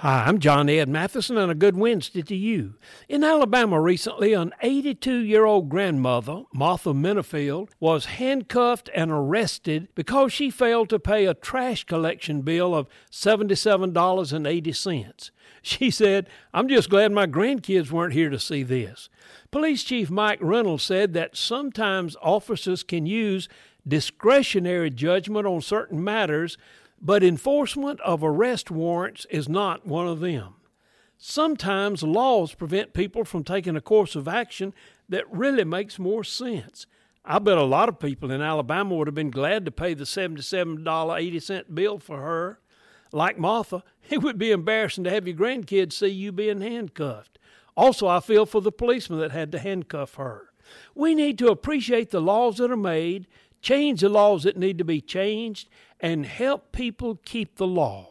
Hi, I'm John Ed Mathison, and a good Wednesday to you. In Alabama recently, an 82 year old grandmother, Martha Menefield, was handcuffed and arrested because she failed to pay a trash collection bill of $77.80. She said, I'm just glad my grandkids weren't here to see this. Police Chief Mike Reynolds said that sometimes officers can use discretionary judgment on certain matters but enforcement of arrest warrants is not one of them. Sometimes laws prevent people from taking a course of action that really makes more sense. I bet a lot of people in Alabama would have been glad to pay the $77.80 bill for her. Like Martha, it would be embarrassing to have your grandkids see you being handcuffed. Also, I feel for the policeman that had to handcuff her. We need to appreciate the laws that are made, change the laws that need to be changed, and help people keep the law.